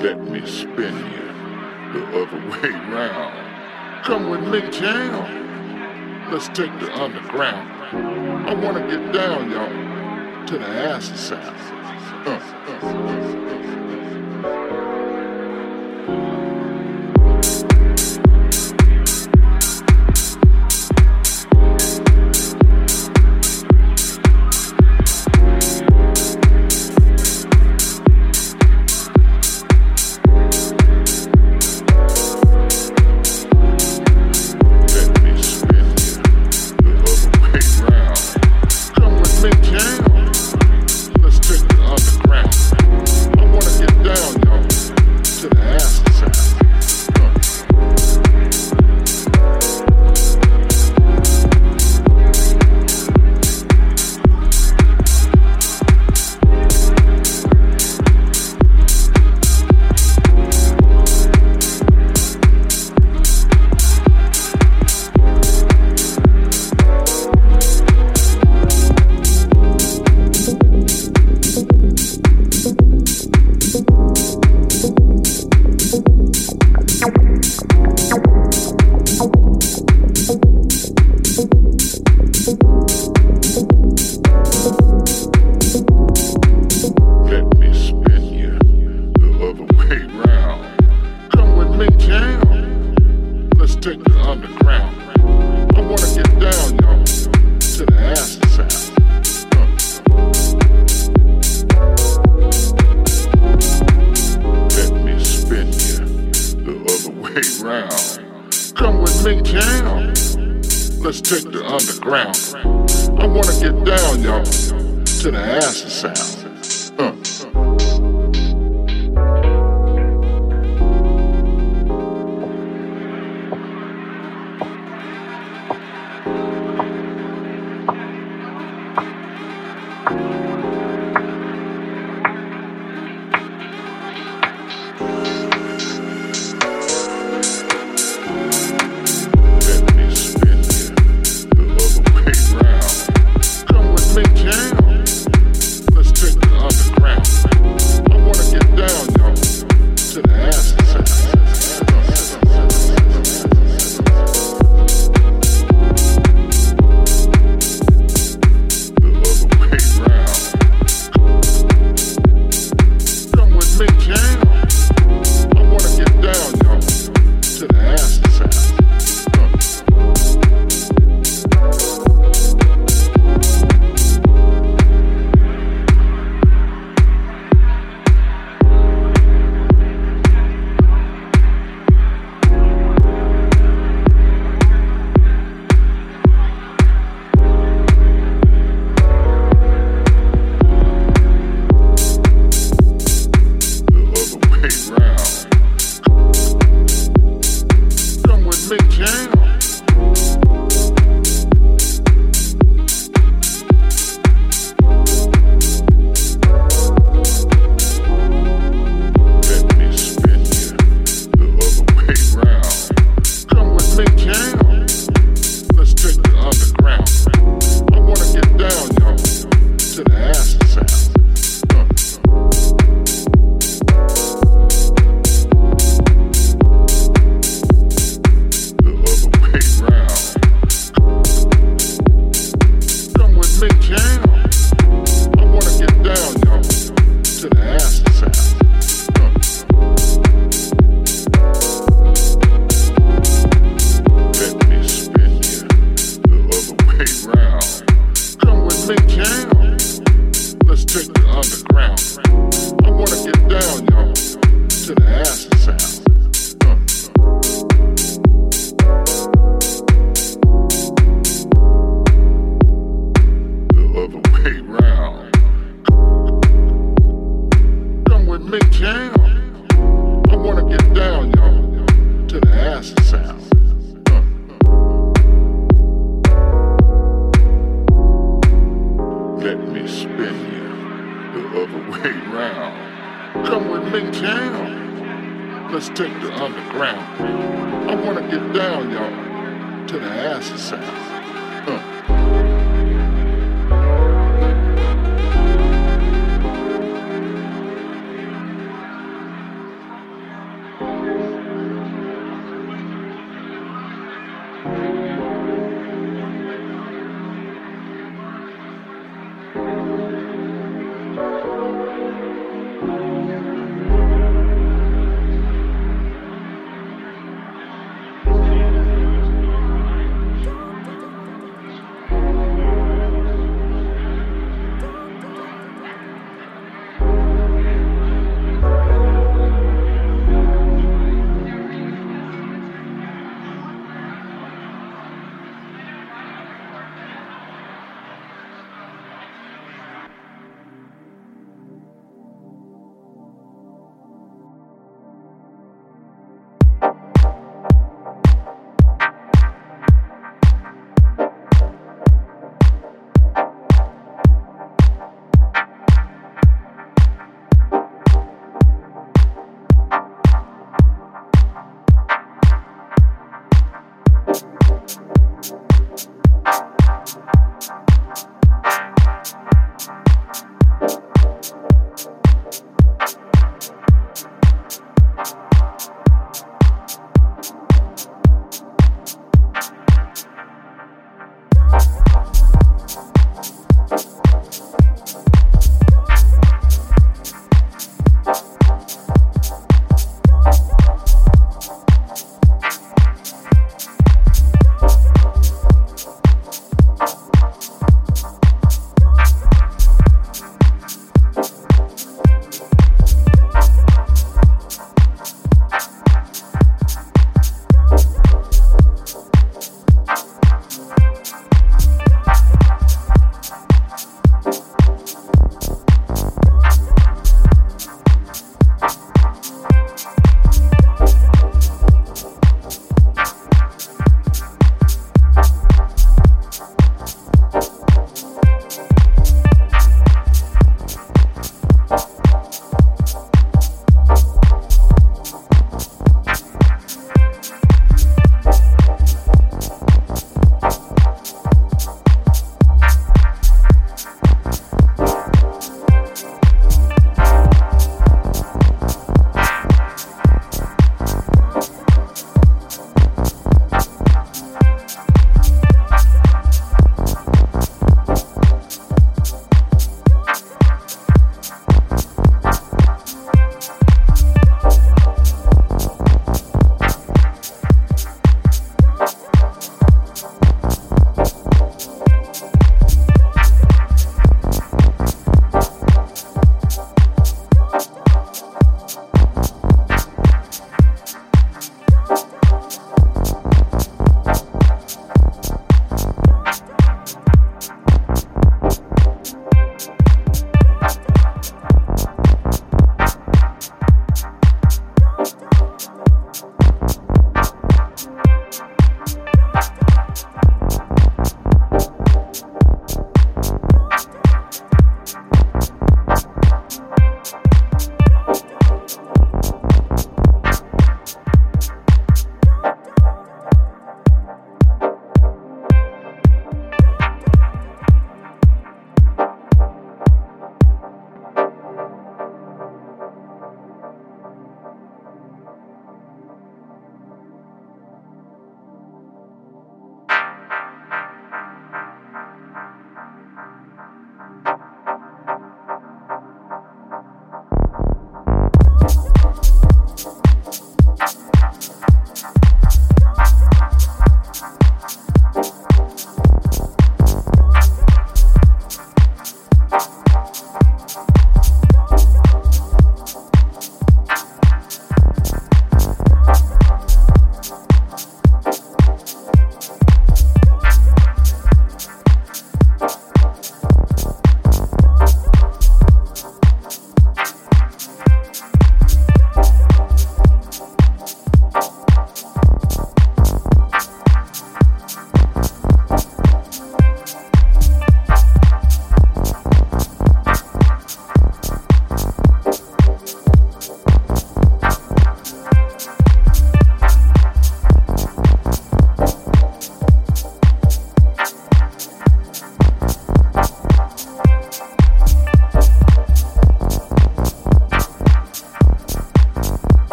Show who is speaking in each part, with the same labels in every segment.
Speaker 1: Let me spin you the other way round. Come with me, jam. Let's take the underground. I wanna get down, y'all, to the acid side. Uh, uh, uh.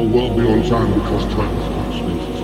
Speaker 1: Was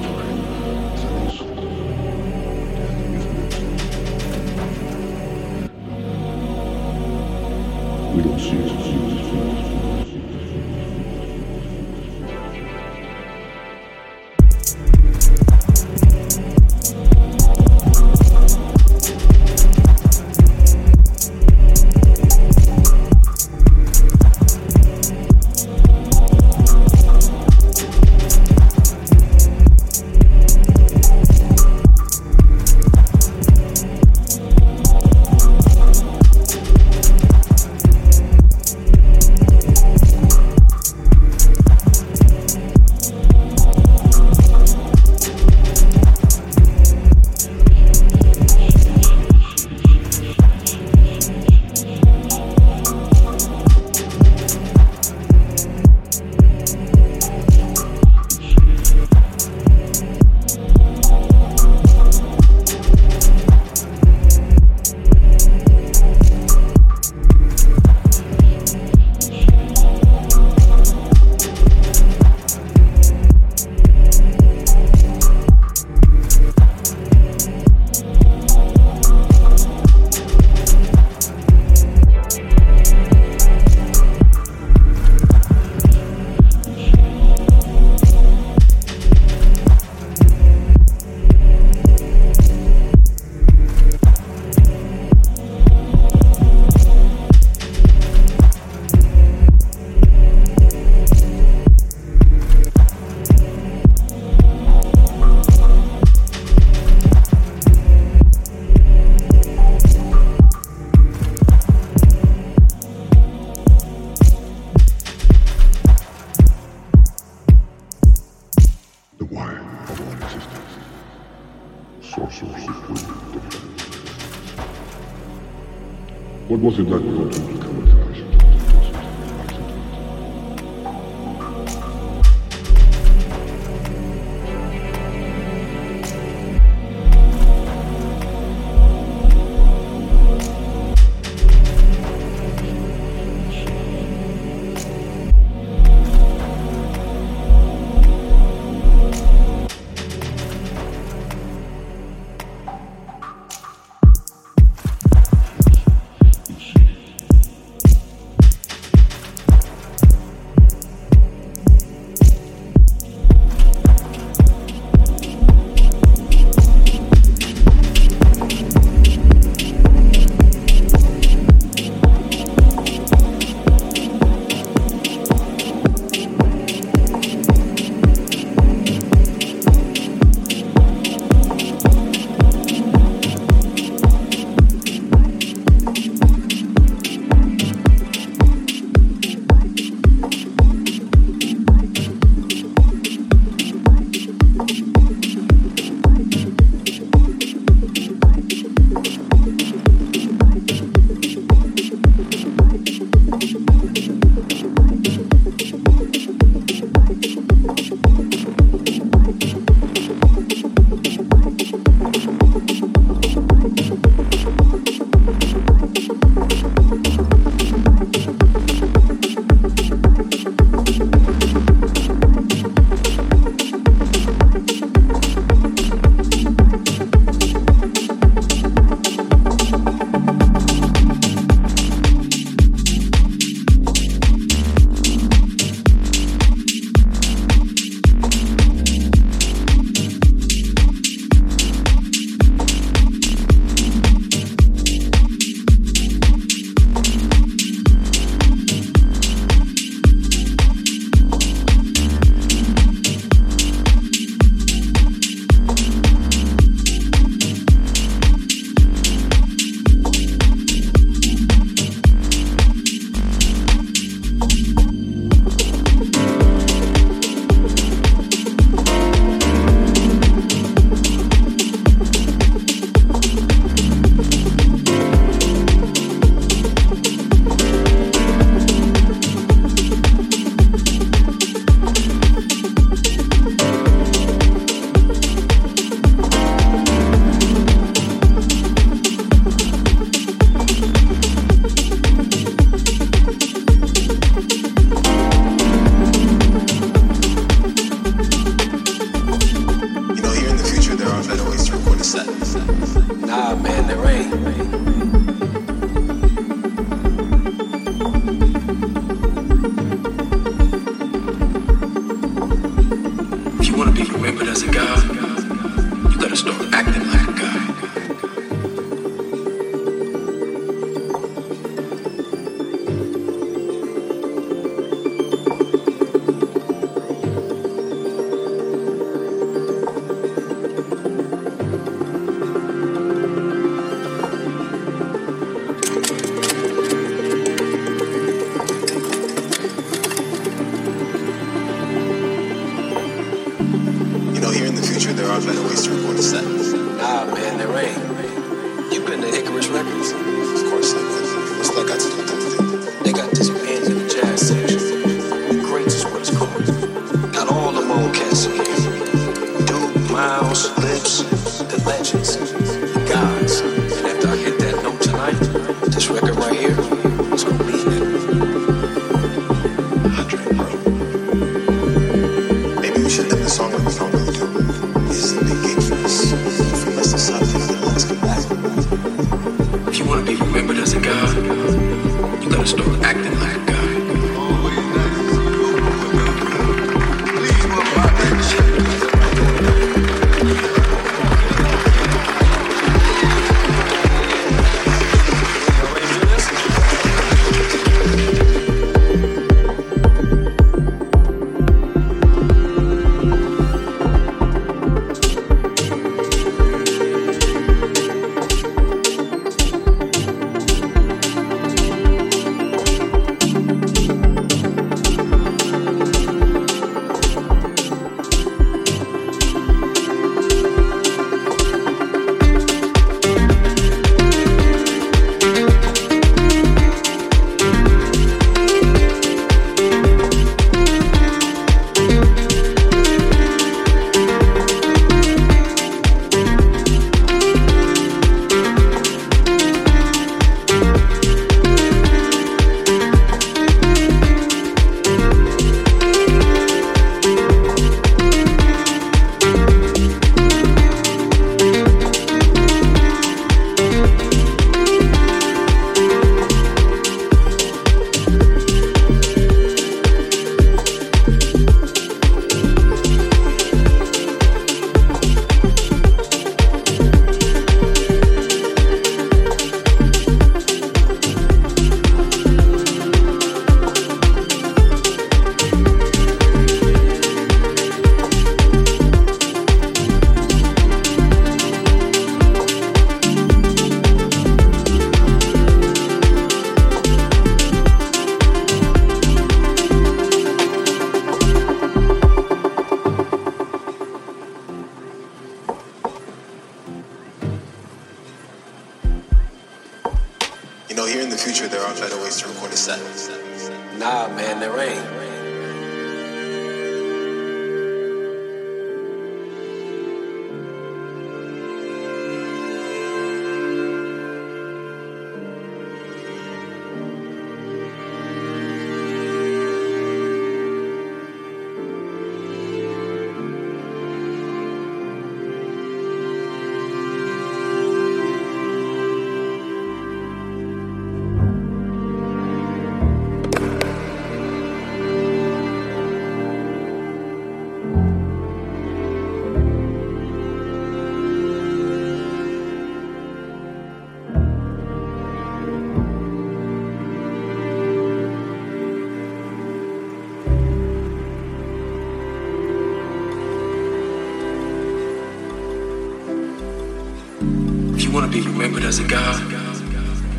Speaker 1: want to be remembered as a god,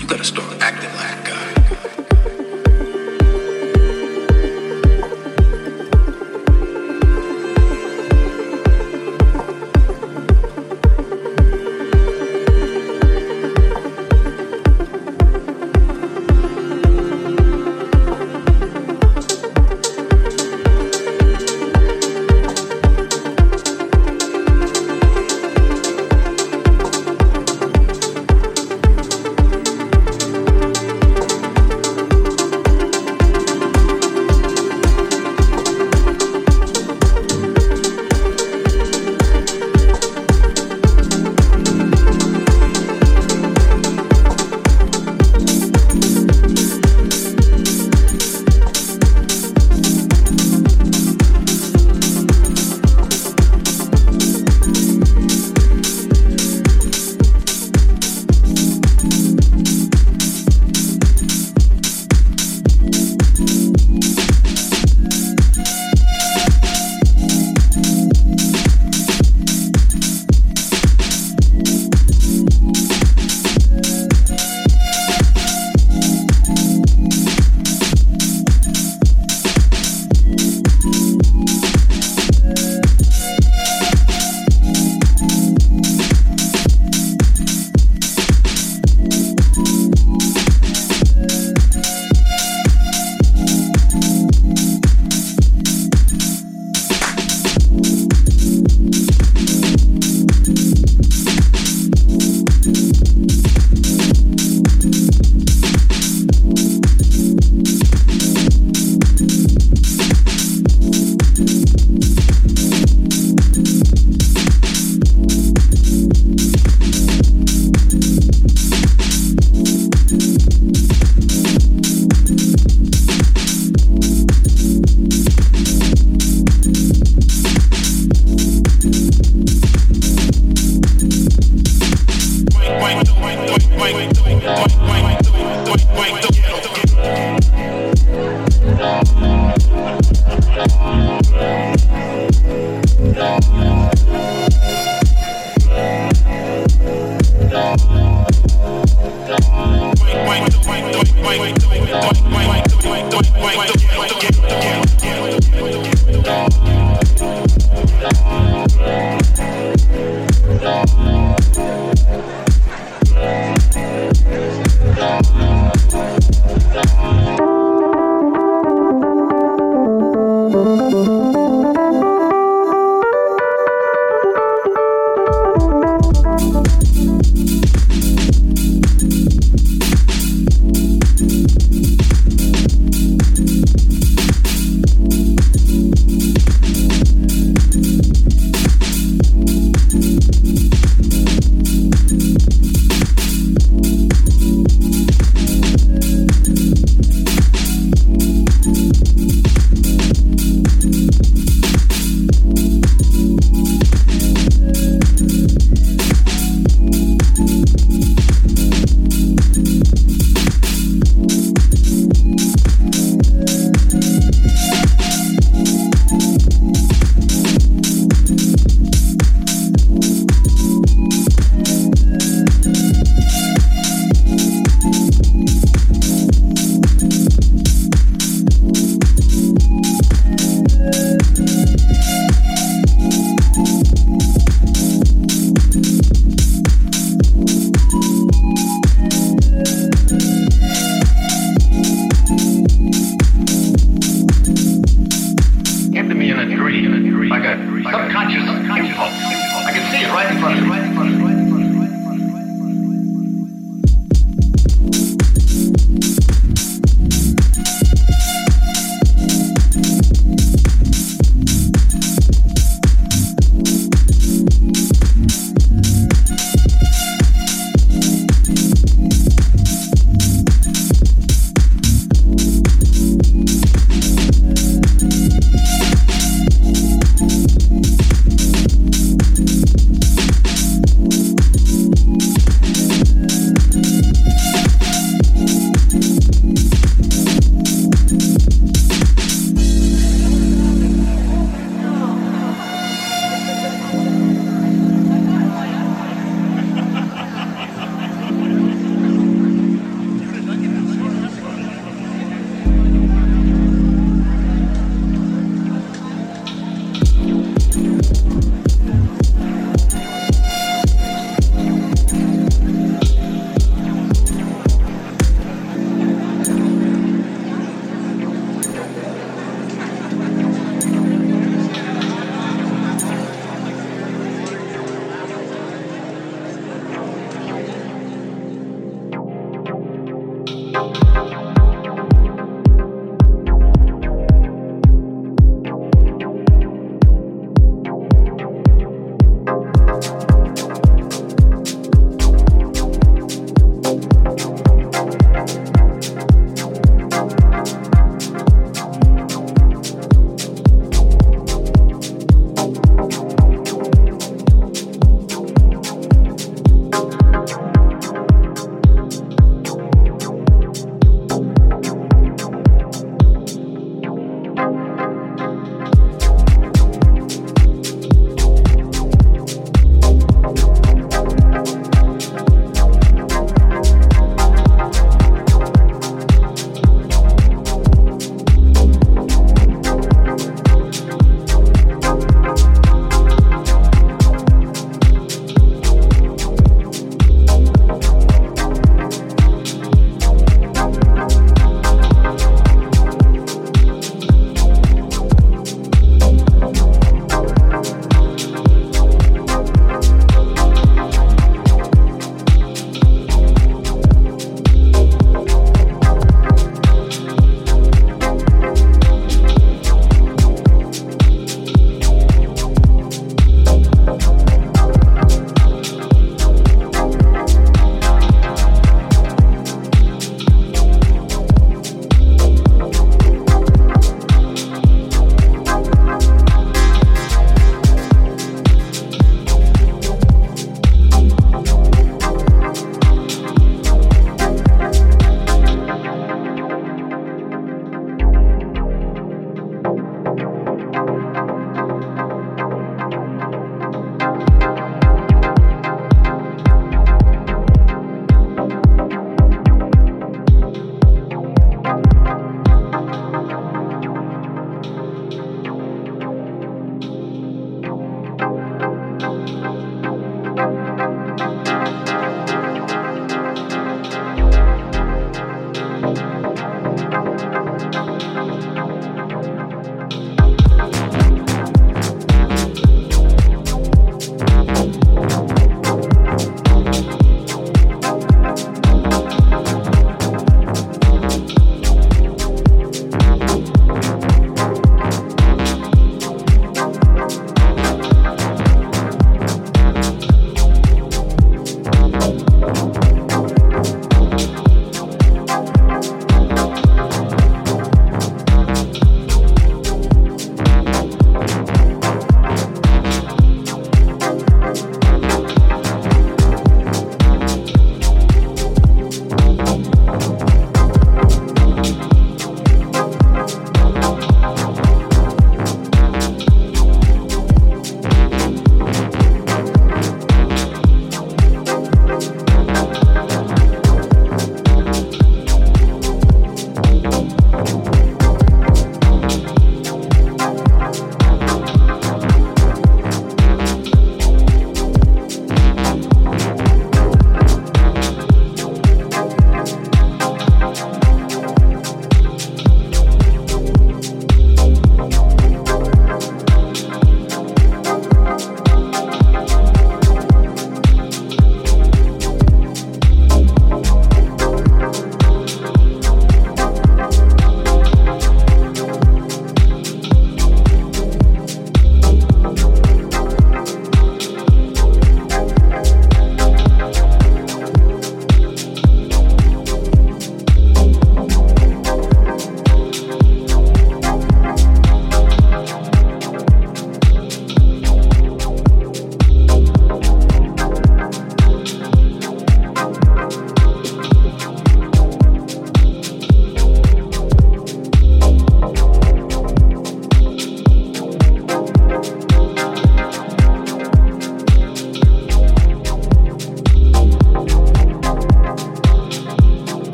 Speaker 1: you gotta start acting like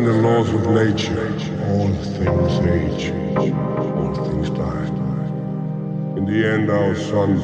Speaker 2: understand the laws of nature. All things age, all things die. In the end, our sun